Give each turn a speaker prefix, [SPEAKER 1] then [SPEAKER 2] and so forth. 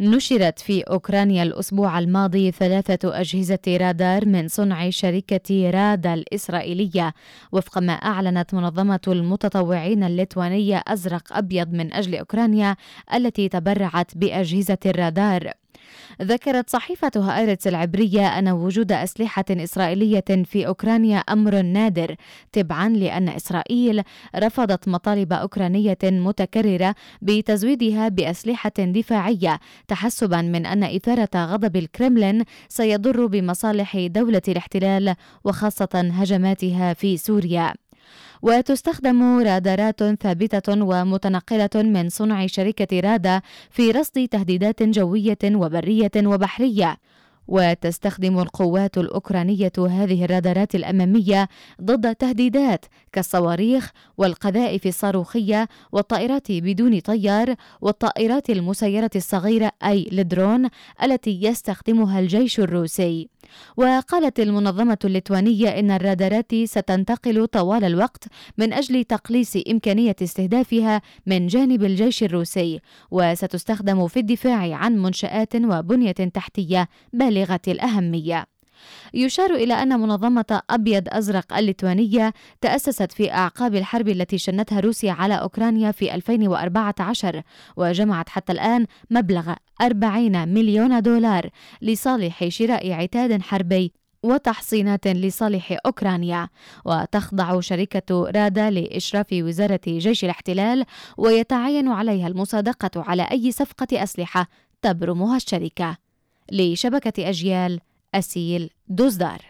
[SPEAKER 1] نشرت في أوكرانيا الأسبوع الماضي ثلاثة أجهزة رادار من صنع شركة رادا الإسرائيلية وفق ما أعلنت منظمة المتطوعين الليتوانية أزرق أبيض من أجل أوكرانيا التي تبرعت بأجهزة الرادار. ذكرت صحيفة هآرتس العبرية أن وجود أسلحة إسرائيلية في أوكرانيا أمر نادر تبعا لأن إسرائيل رفضت مطالب أوكرانية متكررة بتزويدها بأسلحة دفاعية تحسبا من أن إثارة غضب الكرملين سيضر بمصالح دولة الاحتلال وخاصة هجماتها في سوريا. وتستخدم رادارات ثابتة ومتنقلة من صنع شركة رادا في رصد تهديدات جوية وبرية وبحرية وتستخدم القوات الأوكرانية هذه الرادارات الأمامية ضد تهديدات كالصواريخ والقذائف الصاروخية والطائرات بدون طيار والطائرات المسيرة الصغيرة أي الدرون التي يستخدمها الجيش الروسي. وقالت المنظمة الليتوانية إن الرادارات ستنتقل طوال الوقت من أجل تقليص إمكانية استهدافها من جانب الجيش الروسي وستستخدم في الدفاع عن منشآت وبنية تحتية بالغة الأهمية. يشار إلى أن منظمة أبيض أزرق الليتوانية تأسست في أعقاب الحرب التي شنتها روسيا على أوكرانيا في 2014 وجمعت حتى الآن مبلغ 40 مليون دولار لصالح شراء عتاد حربي وتحصينات لصالح أوكرانيا. وتخضع شركة رادا لإشراف وزارة جيش الاحتلال ويتعين عليها المصادقة على أي صفقة أسلحة تبرمها الشركة. لشبكة أجيال أسيل دوزدار